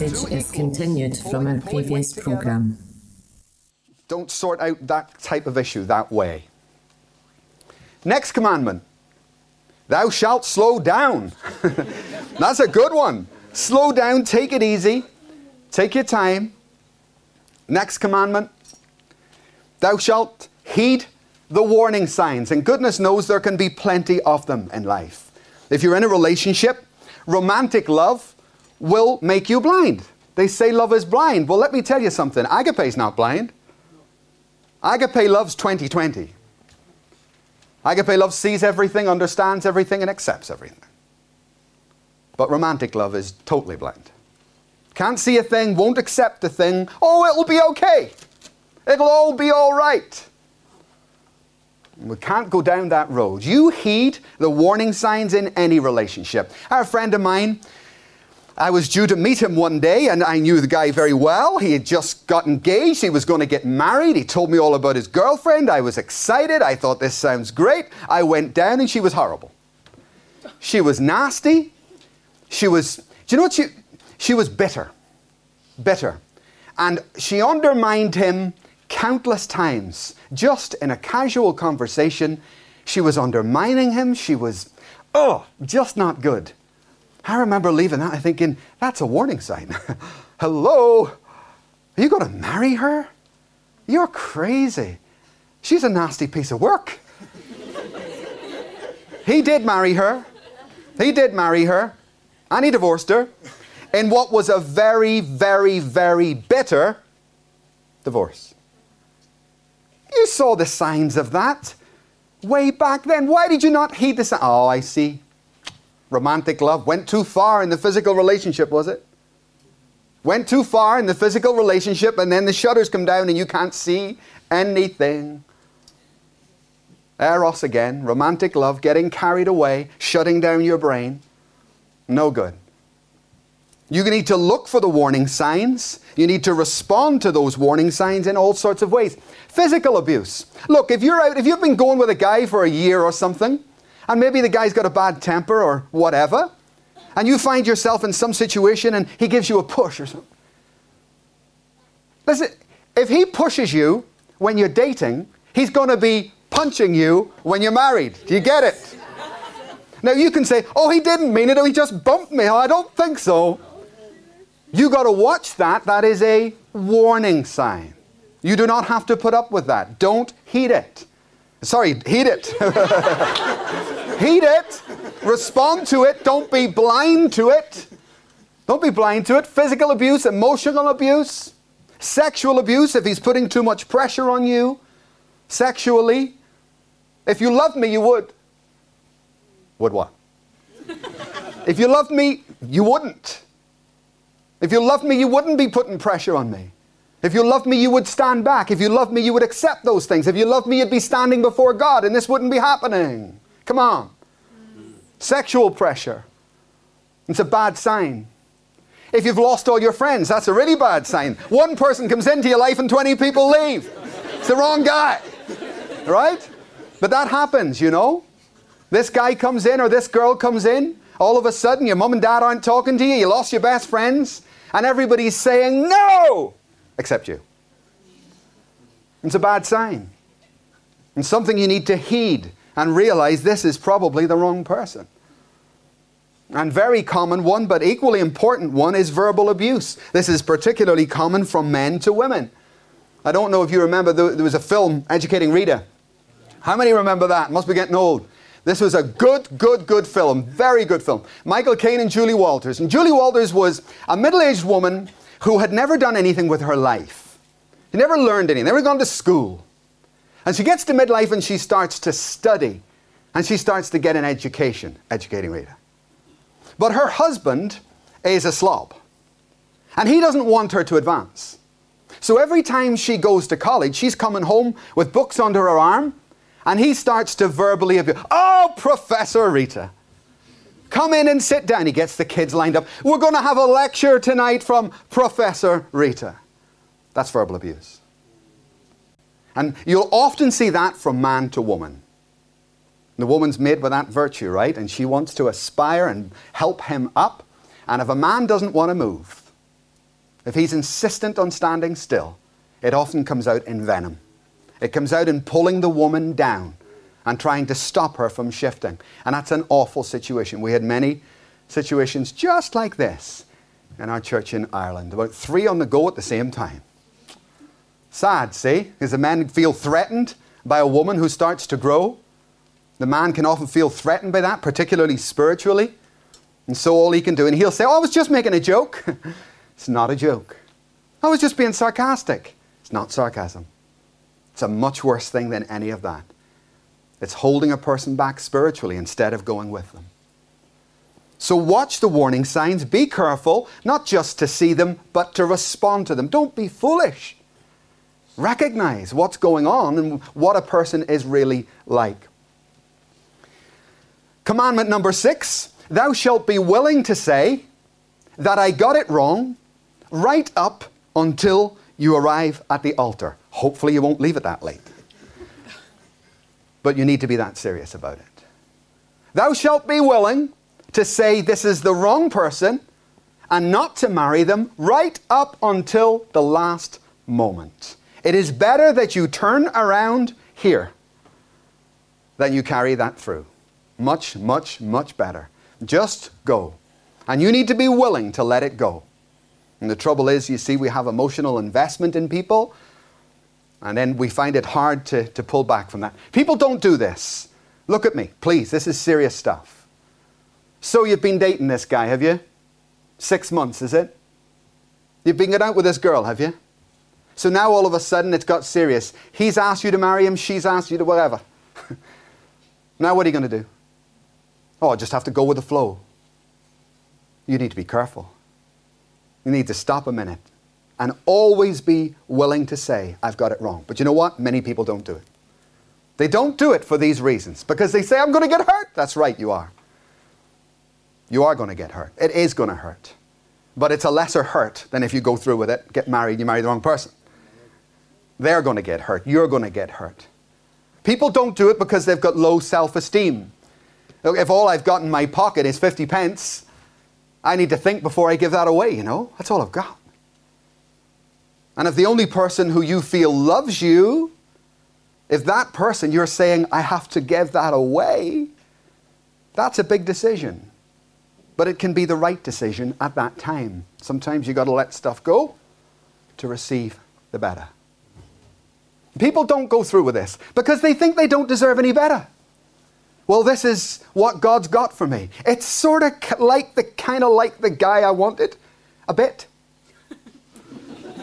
Message is continued from our previous program. Don't sort out that type of issue that way. Next commandment Thou shalt slow down. That's a good one. Slow down, take it easy, take your time. Next commandment Thou shalt heed the warning signs. And goodness knows there can be plenty of them in life. If you're in a relationship, romantic love will make you blind. They say love is blind. Well, let me tell you something agape is not blind. Agape loves 2020. Agape love sees everything, understands everything, and accepts everything. But romantic love is totally blind. Can't see a thing, won't accept a thing. Oh, it'll be okay. It'll all be all right. We can't go down that road. You heed the warning signs in any relationship. Our friend of mine, I was due to meet him one day, and I knew the guy very well. He had just got engaged. He was going to get married. He told me all about his girlfriend. I was excited. I thought, this sounds great. I went down, and she was horrible. She was nasty. She was, do you know what she, she was bitter. Bitter. And she undermined him countless times. Just in a casual conversation, she was undermining him. She was, oh, just not good. I remember leaving that and thinking, that's a warning sign. Hello? Are you going to marry her? You're crazy. She's a nasty piece of work. he did marry her. He did marry her. And he divorced her in what was a very, very, very bitter divorce. You saw the signs of that way back then. Why did you not heed the signs? Oh, I see romantic love went too far in the physical relationship, was it? Went too far in the physical relationship, and then the shutters come down and you can't see anything. Eros again, romantic love, getting carried away, shutting down your brain. No good. You need to look for the warning signs. You need to respond to those warning signs in all sorts of ways. Physical abuse. Look, if you're out, if you've been going with a guy for a year or something, and maybe the guy's got a bad temper or whatever, and you find yourself in some situation and he gives you a push or something. Listen, if he pushes you when you're dating, he's going to be punching you when you're married. Do you get it? now you can say, "Oh, he didn't mean it. or He just bumped me." Oh, I don't think so. You got to watch that. That is a warning sign. You do not have to put up with that. Don't heed it. Sorry, heed it. heed it. Respond to it. Don't be blind to it. Don't be blind to it. Physical abuse, emotional abuse, sexual abuse if he's putting too much pressure on you sexually. If you loved me, you would. Would what? if you loved me, you wouldn't. If you loved me, you wouldn't be putting pressure on me. If you loved me, you would stand back. If you loved me, you would accept those things. If you loved me, you'd be standing before God and this wouldn't be happening. Come on. Sexual pressure. It's a bad sign. If you've lost all your friends, that's a really bad sign. One person comes into your life and 20 people leave. It's the wrong guy. Right? But that happens, you know. This guy comes in or this girl comes in. All of a sudden, your mom and dad aren't talking to you. You lost your best friends. And everybody's saying, no! Except you. It's a bad sign. And something you need to heed and realize this is probably the wrong person. And very common one, but equally important one, is verbal abuse. This is particularly common from men to women. I don't know if you remember, there was a film, Educating Rita. How many remember that? Must be getting old. This was a good, good, good film. Very good film. Michael Caine and Julie Walters. And Julie Walters was a middle aged woman who had never done anything with her life. She never learned anything, never gone to school. And she gets to midlife and she starts to study and she starts to get an education, educating Rita. But her husband is a slob and he doesn't want her to advance. So every time she goes to college, she's coming home with books under her arm and he starts to verbally abuse. Oh, Professor Rita. Come in and sit down. He gets the kids lined up. We're going to have a lecture tonight from Professor Rita. That's verbal abuse. And you'll often see that from man to woman. The woman's made with that virtue, right? And she wants to aspire and help him up. And if a man doesn't want to move, if he's insistent on standing still, it often comes out in venom. It comes out in pulling the woman down and trying to stop her from shifting. And that's an awful situation. We had many situations just like this in our church in Ireland, about three on the go at the same time. Sad, see? Because the men feel threatened by a woman who starts to grow. The man can often feel threatened by that, particularly spiritually. And so all he can do, and he'll say, Oh, I was just making a joke. it's not a joke. I was just being sarcastic. It's not sarcasm. It's a much worse thing than any of that. It's holding a person back spiritually instead of going with them. So watch the warning signs. Be careful, not just to see them, but to respond to them. Don't be foolish. Recognize what's going on and what a person is really like. Commandment number six Thou shalt be willing to say that I got it wrong right up until you arrive at the altar. Hopefully, you won't leave it that late. But you need to be that serious about it. Thou shalt be willing to say this is the wrong person and not to marry them right up until the last moment. It is better that you turn around here than you carry that through. Much, much, much better. Just go. And you need to be willing to let it go. And the trouble is, you see, we have emotional investment in people, and then we find it hard to, to pull back from that. People don't do this. Look at me, please. This is serious stuff. So you've been dating this guy, have you? Six months, is it? You've been going out with this girl, have you? So now all of a sudden it's got serious. He's asked you to marry him, she's asked you to whatever. now what are you going to do? Oh, I just have to go with the flow. You need to be careful. You need to stop a minute and always be willing to say, I've got it wrong. But you know what? Many people don't do it. They don't do it for these reasons because they say, I'm going to get hurt. That's right, you are. You are going to get hurt. It is going to hurt. But it's a lesser hurt than if you go through with it, get married, you marry the wrong person. They're going to get hurt. You're going to get hurt. People don't do it because they've got low self esteem. If all I've got in my pocket is 50 pence, I need to think before I give that away, you know? That's all I've got. And if the only person who you feel loves you, if that person you're saying, I have to give that away, that's a big decision. But it can be the right decision at that time. Sometimes you've got to let stuff go to receive the better. People don't go through with this because they think they don't deserve any better. Well, this is what God's got for me. It's sort of like the kind of like the guy I wanted, a bit.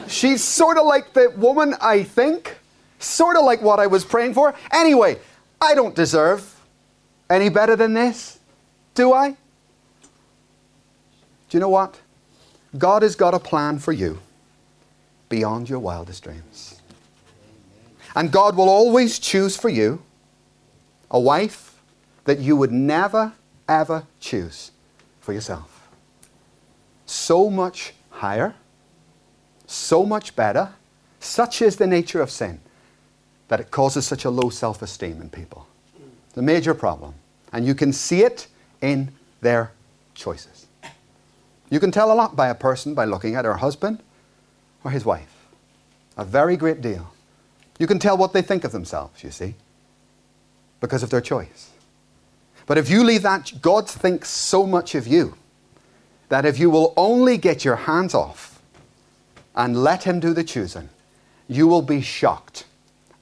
She's sort of like the woman I think, sort of like what I was praying for. Anyway, I don't deserve any better than this, do I? Do you know what? God has got a plan for you beyond your wildest dreams. And God will always choose for you a wife that you would never, ever choose for yourself. So much higher, so much better. Such is the nature of sin that it causes such a low self esteem in people. It's a major problem. And you can see it in their choices. You can tell a lot by a person by looking at her husband or his wife. A very great deal. You can tell what they think of themselves, you see, because of their choice. But if you leave that, God thinks so much of you that if you will only get your hands off and let Him do the choosing, you will be shocked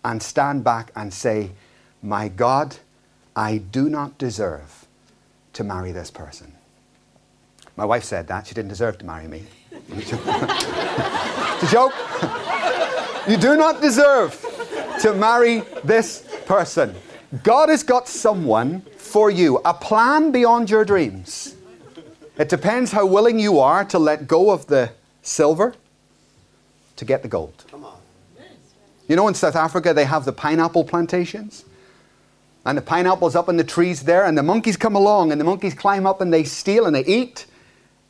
and stand back and say, My God, I do not deserve to marry this person. My wife said that. She didn't deserve to marry me. it's a joke. you do not deserve to marry this person. God has got someone for you, a plan beyond your dreams. It depends how willing you are to let go of the silver to get the gold. You know, in South Africa, they have the pineapple plantations. And the pineapple's up in the trees there, and the monkeys come along, and the monkeys climb up and they steal and they eat,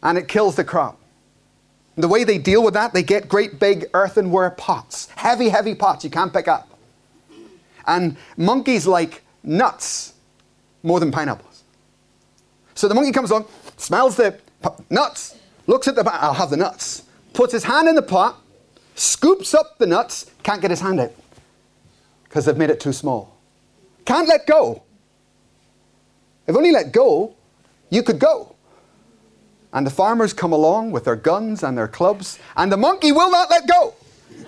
and it kills the crop. The way they deal with that, they get great big earthenware pots, heavy, heavy pots you can't pick up. And monkeys like nuts more than pineapples. So the monkey comes along, smells the nuts, looks at the, I'll have the nuts, puts his hand in the pot, scoops up the nuts, can't get his hand out because they've made it too small. Can't let go. If only let go, you could go. And the farmers come along with their guns and their clubs, and the monkey will not let go.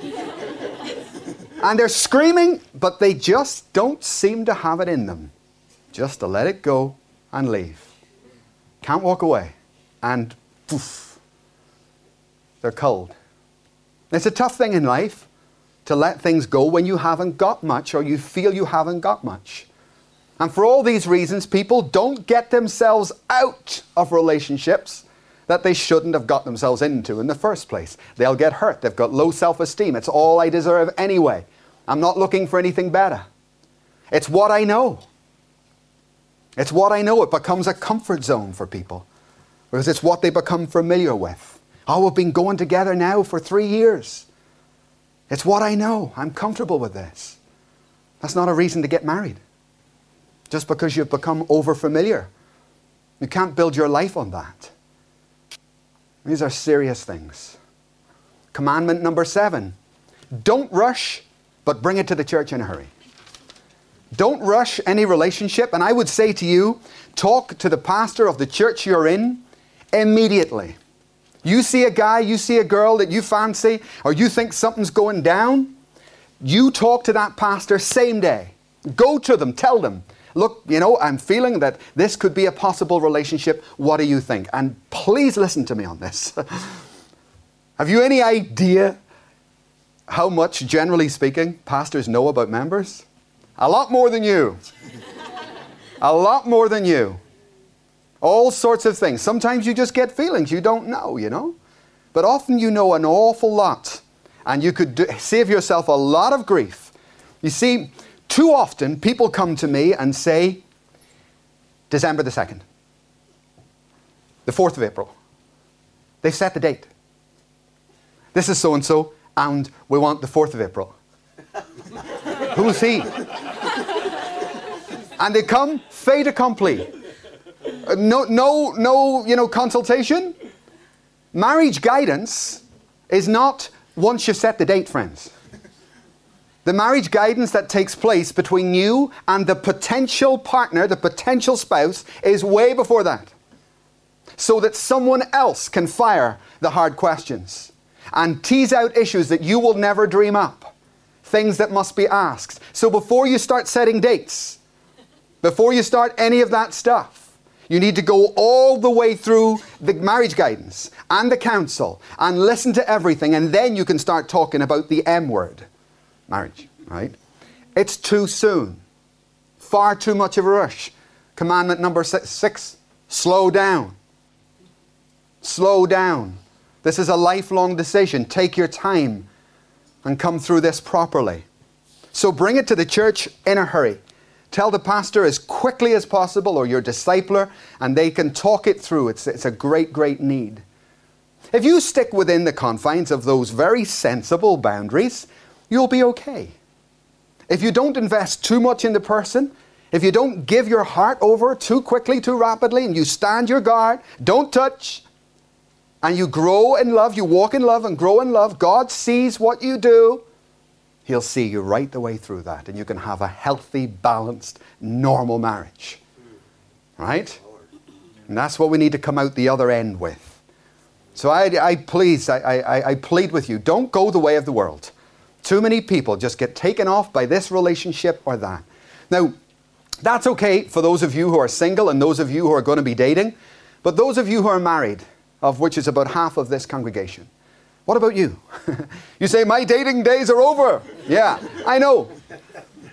and they're screaming, but they just don't seem to have it in them just to let it go and leave. Can't walk away. And poof, they're cold. It's a tough thing in life to let things go when you haven't got much or you feel you haven't got much. And for all these reasons, people don't get themselves out of relationships that they shouldn't have got themselves into in the first place. They'll get hurt. They've got low self esteem. It's all I deserve anyway. I'm not looking for anything better. It's what I know. It's what I know. It becomes a comfort zone for people because it's what they become familiar with. Oh, we've been going together now for three years. It's what I know. I'm comfortable with this. That's not a reason to get married. Just because you've become over familiar. You can't build your life on that. These are serious things. Commandment number seven don't rush, but bring it to the church in a hurry. Don't rush any relationship. And I would say to you, talk to the pastor of the church you're in immediately. You see a guy, you see a girl that you fancy, or you think something's going down, you talk to that pastor same day. Go to them, tell them, look, you know, I'm feeling that this could be a possible relationship. What do you think? And please listen to me on this. Have you any idea how much, generally speaking, pastors know about members? A lot more than you. a lot more than you. All sorts of things. Sometimes you just get feelings you don't know, you know? But often you know an awful lot. And you could do, save yourself a lot of grief. You see, too often people come to me and say, December the 2nd, the 4th of April. They've set the date. This is so and so, and we want the 4th of April. Who's he? and they come fait accompli. Uh, no, no, no, you know, consultation. Marriage guidance is not once you've set the date, friends. The marriage guidance that takes place between you and the potential partner, the potential spouse, is way before that. So that someone else can fire the hard questions and tease out issues that you will never dream up, things that must be asked. So before you start setting dates, before you start any of that stuff, you need to go all the way through the marriage guidance and the counsel and listen to everything, and then you can start talking about the M word marriage, right? It's too soon. Far too much of a rush. Commandment number six slow down. Slow down. This is a lifelong decision. Take your time and come through this properly. So bring it to the church in a hurry. Tell the pastor as quickly as possible or your discipler, and they can talk it through. It's, it's a great, great need. If you stick within the confines of those very sensible boundaries, you'll be okay. If you don't invest too much in the person, if you don't give your heart over too quickly, too rapidly, and you stand your guard, don't touch, and you grow in love, you walk in love and grow in love, God sees what you do, He'll see you right the way through that, and you can have a healthy, balanced, normal marriage. Right? And that's what we need to come out the other end with. So I, I please, I, I, I plead with you, don't go the way of the world. Too many people just get taken off by this relationship or that. Now, that's okay for those of you who are single and those of you who are going to be dating, but those of you who are married, of which is about half of this congregation, what about you? you say, My dating days are over. Yeah, I know.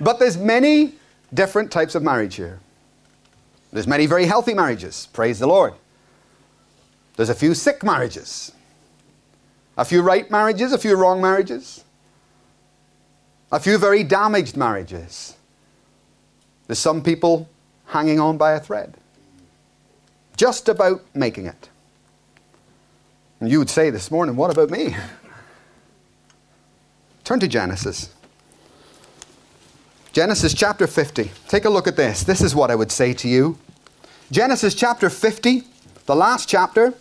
But there's many different types of marriage here. There's many very healthy marriages, praise the Lord. There's a few sick marriages, a few right marriages, a few wrong marriages, a few very damaged marriages. There's some people hanging on by a thread, just about making it. And you would say this morning, what about me? Turn to Genesis. Genesis chapter 50. Take a look at this. This is what I would say to you. Genesis chapter 50, the last chapter,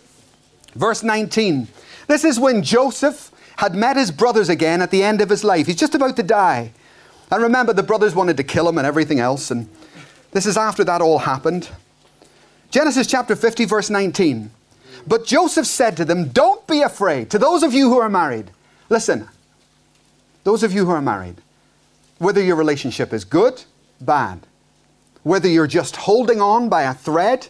verse 19. This is when Joseph had met his brothers again at the end of his life. He's just about to die. And remember, the brothers wanted to kill him and everything else. And this is after that all happened. Genesis chapter 50, verse 19. But Joseph said to them, Don't be afraid. To those of you who are married, listen, those of you who are married, whether your relationship is good, bad, whether you're just holding on by a thread,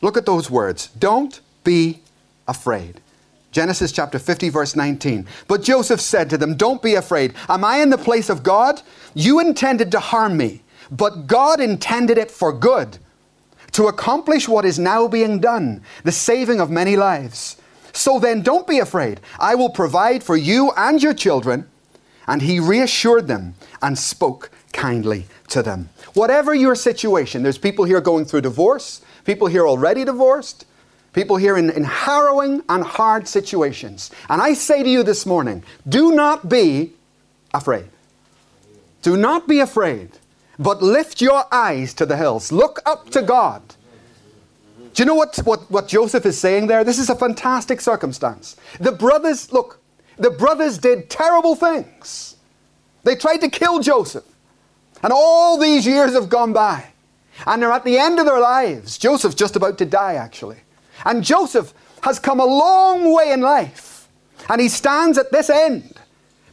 look at those words. Don't be afraid. Genesis chapter 50, verse 19. But Joseph said to them, Don't be afraid. Am I in the place of God? You intended to harm me, but God intended it for good, to accomplish what is now being done, the saving of many lives. So then, don't be afraid. I will provide for you and your children. And he reassured them and spoke kindly to them. Whatever your situation, there's people here going through divorce, people here already divorced, people here in, in harrowing and hard situations. And I say to you this morning do not be afraid. Do not be afraid, but lift your eyes to the hills. Look up to God. Do you know what, what, what Joseph is saying there? This is a fantastic circumstance. The brothers, look, the brothers did terrible things. They tried to kill Joseph. And all these years have gone by. And they're at the end of their lives. Joseph's just about to die, actually. And Joseph has come a long way in life. And he stands at this end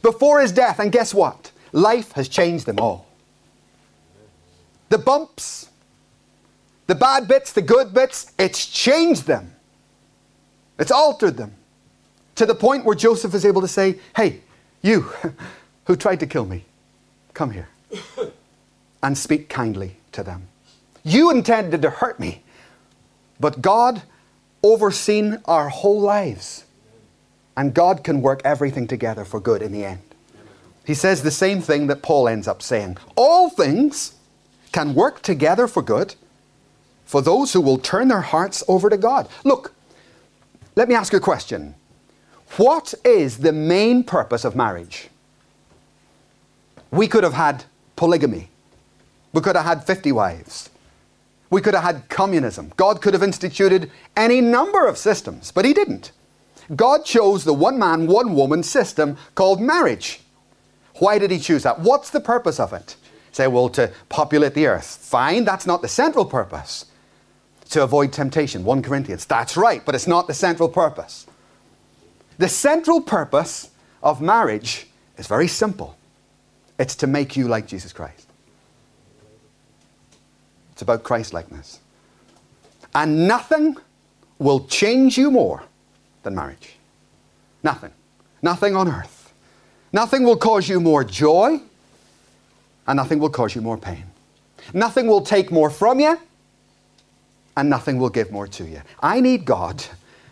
before his death. And guess what? Life has changed them all. The bumps, the bad bits, the good bits, it's changed them. It's altered them. To the point where Joseph is able to say, Hey, you who tried to kill me, come here and speak kindly to them. You intended to hurt me, but God overseen our whole lives. And God can work everything together for good in the end. He says the same thing that Paul ends up saying All things can work together for good for those who will turn their hearts over to God. Look, let me ask you a question. What is the main purpose of marriage? We could have had polygamy. We could have had 50 wives. We could have had communism. God could have instituted any number of systems, but He didn't. God chose the one man, one woman system called marriage. Why did He choose that? What's the purpose of it? Say, well, to populate the earth. Fine, that's not the central purpose. To avoid temptation, 1 Corinthians. That's right, but it's not the central purpose. The central purpose of marriage is very simple it's to make you like Jesus Christ. It's about Christ likeness. And nothing will change you more than marriage. Nothing. Nothing on earth. Nothing will cause you more joy, and nothing will cause you more pain. Nothing will take more from you, and nothing will give more to you. I need God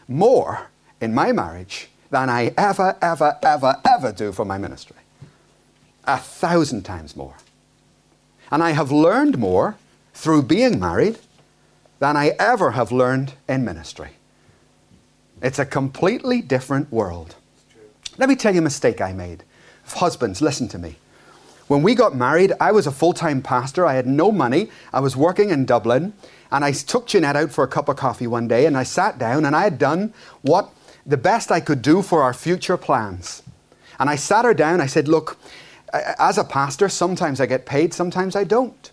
more in my marriage than I ever, ever, ever, ever do for my ministry. A thousand times more. And I have learned more through being married than I ever have learned in ministry. It's a completely different world. Let me tell you a mistake I made. Husbands, listen to me. When we got married, I was a full time pastor. I had no money. I was working in Dublin. And I took Jeanette out for a cup of coffee one day and I sat down and I had done what the best I could do for our future plans. And I sat her down. I said, Look, as a pastor, sometimes I get paid, sometimes I don't.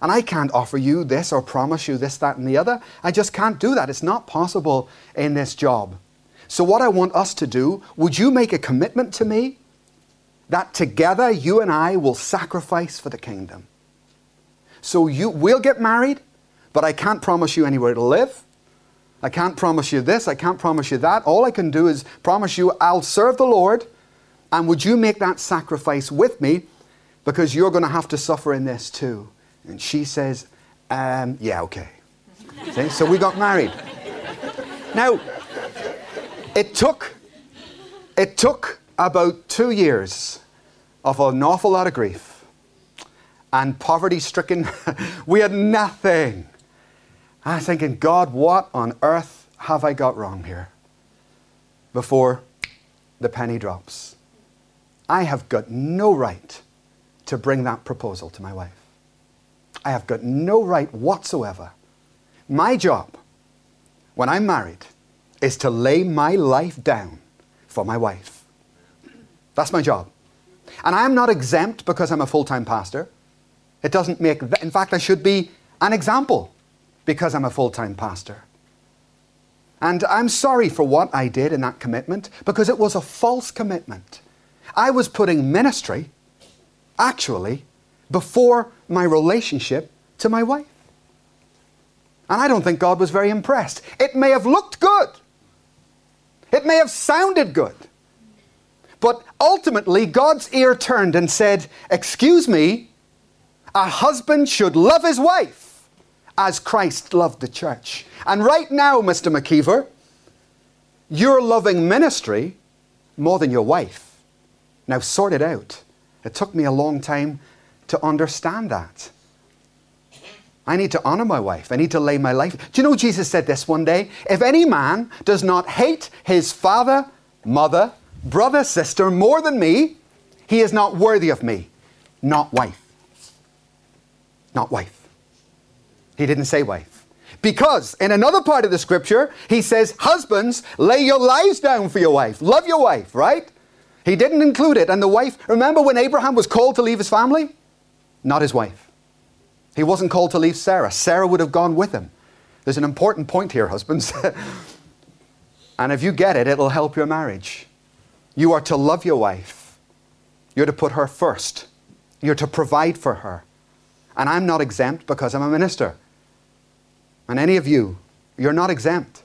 And I can't offer you this or promise you this, that, and the other. I just can't do that. It's not possible in this job. So, what I want us to do, would you make a commitment to me that together you and I will sacrifice for the kingdom? So, you, we'll get married, but I can't promise you anywhere to live. I can't promise you this, I can't promise you that. All I can do is promise you I'll serve the Lord, and would you make that sacrifice with me? Because you're going to have to suffer in this too. And she says, um, Yeah, okay. See? So we got married. Now, it took, it took about two years of an awful lot of grief and poverty stricken. we had nothing. I was thinking, God, what on earth have I got wrong here? Before the penny drops. I have got no right to bring that proposal to my wife. I have got no right whatsoever. My job, when I'm married, is to lay my life down for my wife. That's my job. And I'm not exempt because I'm a full time pastor. It doesn't make, in fact, I should be an example because I'm a full time pastor. And I'm sorry for what I did in that commitment because it was a false commitment. I was putting ministry, actually, before my relationship to my wife. And I don't think God was very impressed. It may have looked good, it may have sounded good. But ultimately, God's ear turned and said, Excuse me, a husband should love his wife as Christ loved the church. And right now, Mr. McKeever, you're loving ministry more than your wife. Now, sort it out. It took me a long time to understand that. I need to honor my wife. I need to lay my life. Do you know Jesus said this one day? If any man does not hate his father, mother, brother, sister more than me, he is not worthy of me. Not wife. Not wife. He didn't say wife. Because in another part of the scripture, he says, Husbands, lay your lives down for your wife. Love your wife, right? He didn't include it. And the wife, remember when Abraham was called to leave his family? Not his wife. He wasn't called to leave Sarah. Sarah would have gone with him. There's an important point here, husbands. and if you get it, it'll help your marriage. You are to love your wife. You're to put her first. You're to provide for her. And I'm not exempt because I'm a minister. And any of you, you're not exempt.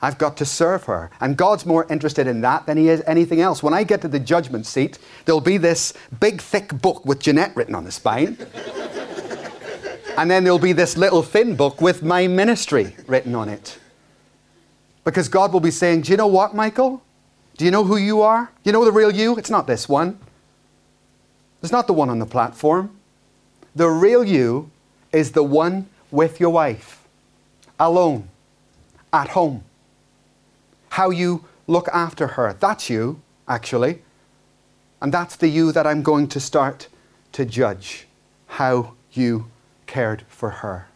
I've got to serve her. And God's more interested in that than He is anything else. When I get to the judgment seat, there'll be this big, thick book with Jeanette written on the spine. and then there'll be this little thin book with my ministry written on it. Because God will be saying, Do you know what, Michael? Do you know who you are? You know the real you? It's not this one. It's not the one on the platform. The real you is the one with your wife, alone, at home how you look after her. That's you, actually. And that's the you that I'm going to start to judge how you cared for her.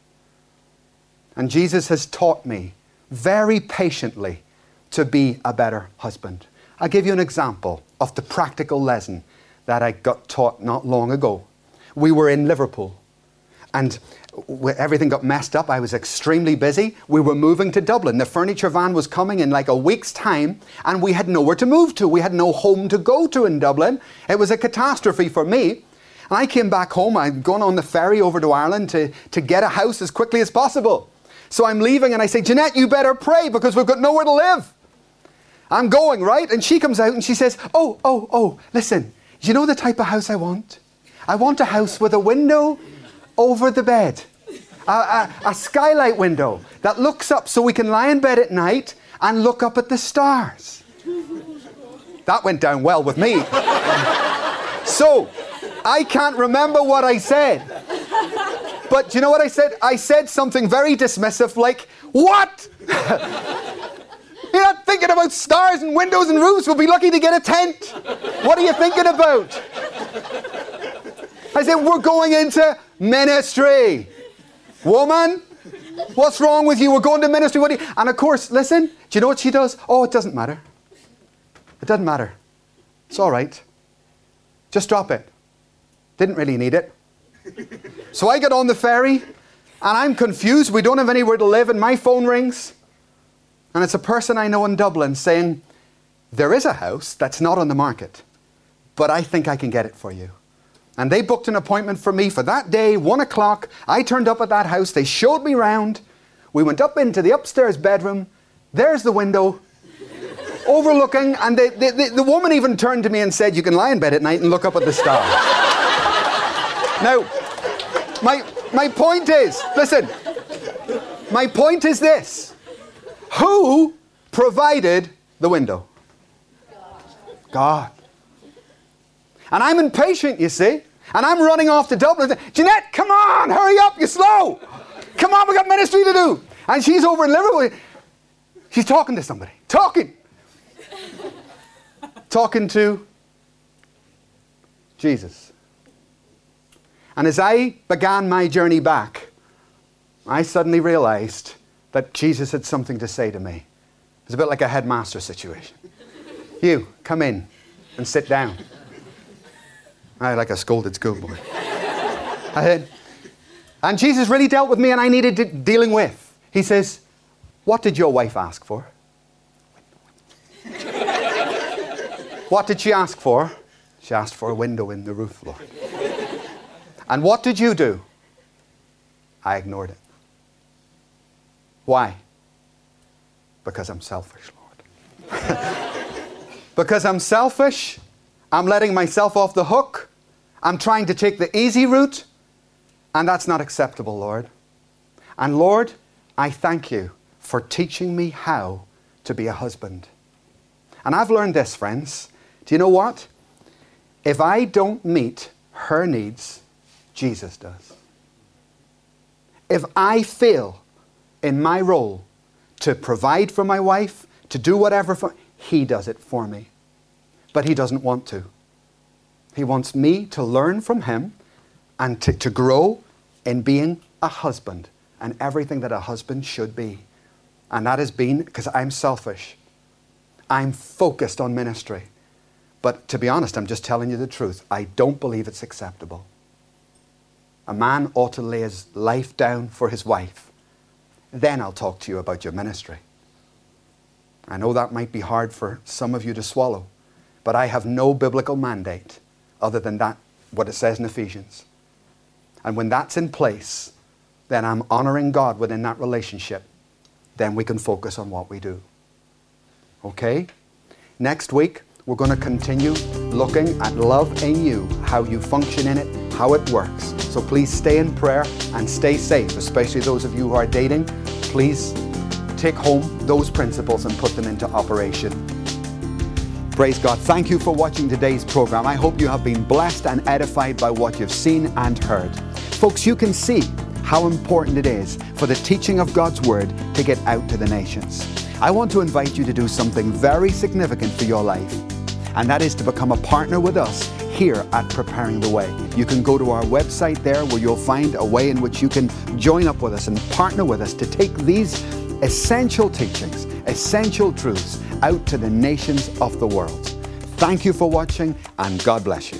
And Jesus has taught me very patiently to be a better husband. I'll give you an example of the practical lesson that I got taught not long ago. We were in Liverpool and everything got messed up. I was extremely busy. We were moving to Dublin. The furniture van was coming in like a week's time, and we had nowhere to move to. We had no home to go to in Dublin. It was a catastrophe for me. And I came back home. I'd gone on the ferry over to Ireland to, to get a house as quickly as possible. So I'm leaving, and I say, Jeanette, you better pray because we've got nowhere to live. I'm going, right? And she comes out and she says, Oh, oh, oh, listen, you know the type of house I want? I want a house with a window over the bed. A, a, a, skylight window that looks up so we can lie in bed at night and look up at the stars. That went down well with me. so, I can't remember what I said. But do you know what I said? I said something very dismissive like, What? Thinking about stars and windows and roofs. We'll be lucky to get a tent. What are you thinking about? I said, We're going into ministry. Woman, what's wrong with you? We're going to ministry. What you? And of course, listen, do you know what she does? Oh, it doesn't matter. It doesn't matter. It's all right. Just drop it. Didn't really need it. so I get on the ferry and I'm confused. We don't have anywhere to live, and my phone rings. And it's a person I know in Dublin saying, There is a house that's not on the market, but I think I can get it for you. And they booked an appointment for me for that day, one o'clock. I turned up at that house. They showed me round. We went up into the upstairs bedroom. There's the window overlooking. And the, the, the, the woman even turned to me and said, You can lie in bed at night and look up at the stars. now, my, my point is listen, my point is this who provided the window? God. And I'm impatient, you see. And I'm running off to Dublin. Jeanette, come on, hurry up, you're slow. Come on, we've got ministry to do. And she's over in Liverpool. She's talking to somebody. Talking. talking to Jesus. And as I began my journey back, I suddenly realized that Jesus had something to say to me It's a bit like a headmaster situation. You, come in and sit down. I like a scolded schoolboy. I said, and Jesus really dealt with me and I needed de- dealing with. He says, What did your wife ask for? what did she ask for? She asked for a window in the roof, Lord. and what did you do? I ignored it. Why? Because I'm selfish, Lord. because I'm selfish, I'm letting myself off the hook. I'm trying to take the easy route, and that's not acceptable, Lord. And Lord, I thank you for teaching me how to be a husband. And I've learned this, friends. Do you know what? If I don't meet her needs, Jesus does. If I fail in my role to provide for my wife, to do whatever for he does it for me. But he doesn't want to. He wants me to learn from him and to, to grow in being a husband and everything that a husband should be. And that has been because I'm selfish. I'm focused on ministry. But to be honest, I'm just telling you the truth. I don't believe it's acceptable. A man ought to lay his life down for his wife. Then I'll talk to you about your ministry. I know that might be hard for some of you to swallow, but I have no biblical mandate other than that, what it says in Ephesians. And when that's in place, then I'm honoring God within that relationship. Then we can focus on what we do. Okay? Next week, we're going to continue looking at love in you, how you function in it, how it works. So please stay in prayer and stay safe, especially those of you who are dating. Please take home those principles and put them into operation. Praise God. Thank you for watching today's program. I hope you have been blessed and edified by what you've seen and heard. Folks, you can see how important it is for the teaching of God's Word to get out to the nations. I want to invite you to do something very significant for your life, and that is to become a partner with us here at Preparing the Way. You can go to our website there where you'll find a way in which you can join up with us and partner with us to take these essential teachings, essential truths out to the nations of the world. Thank you for watching and God bless you.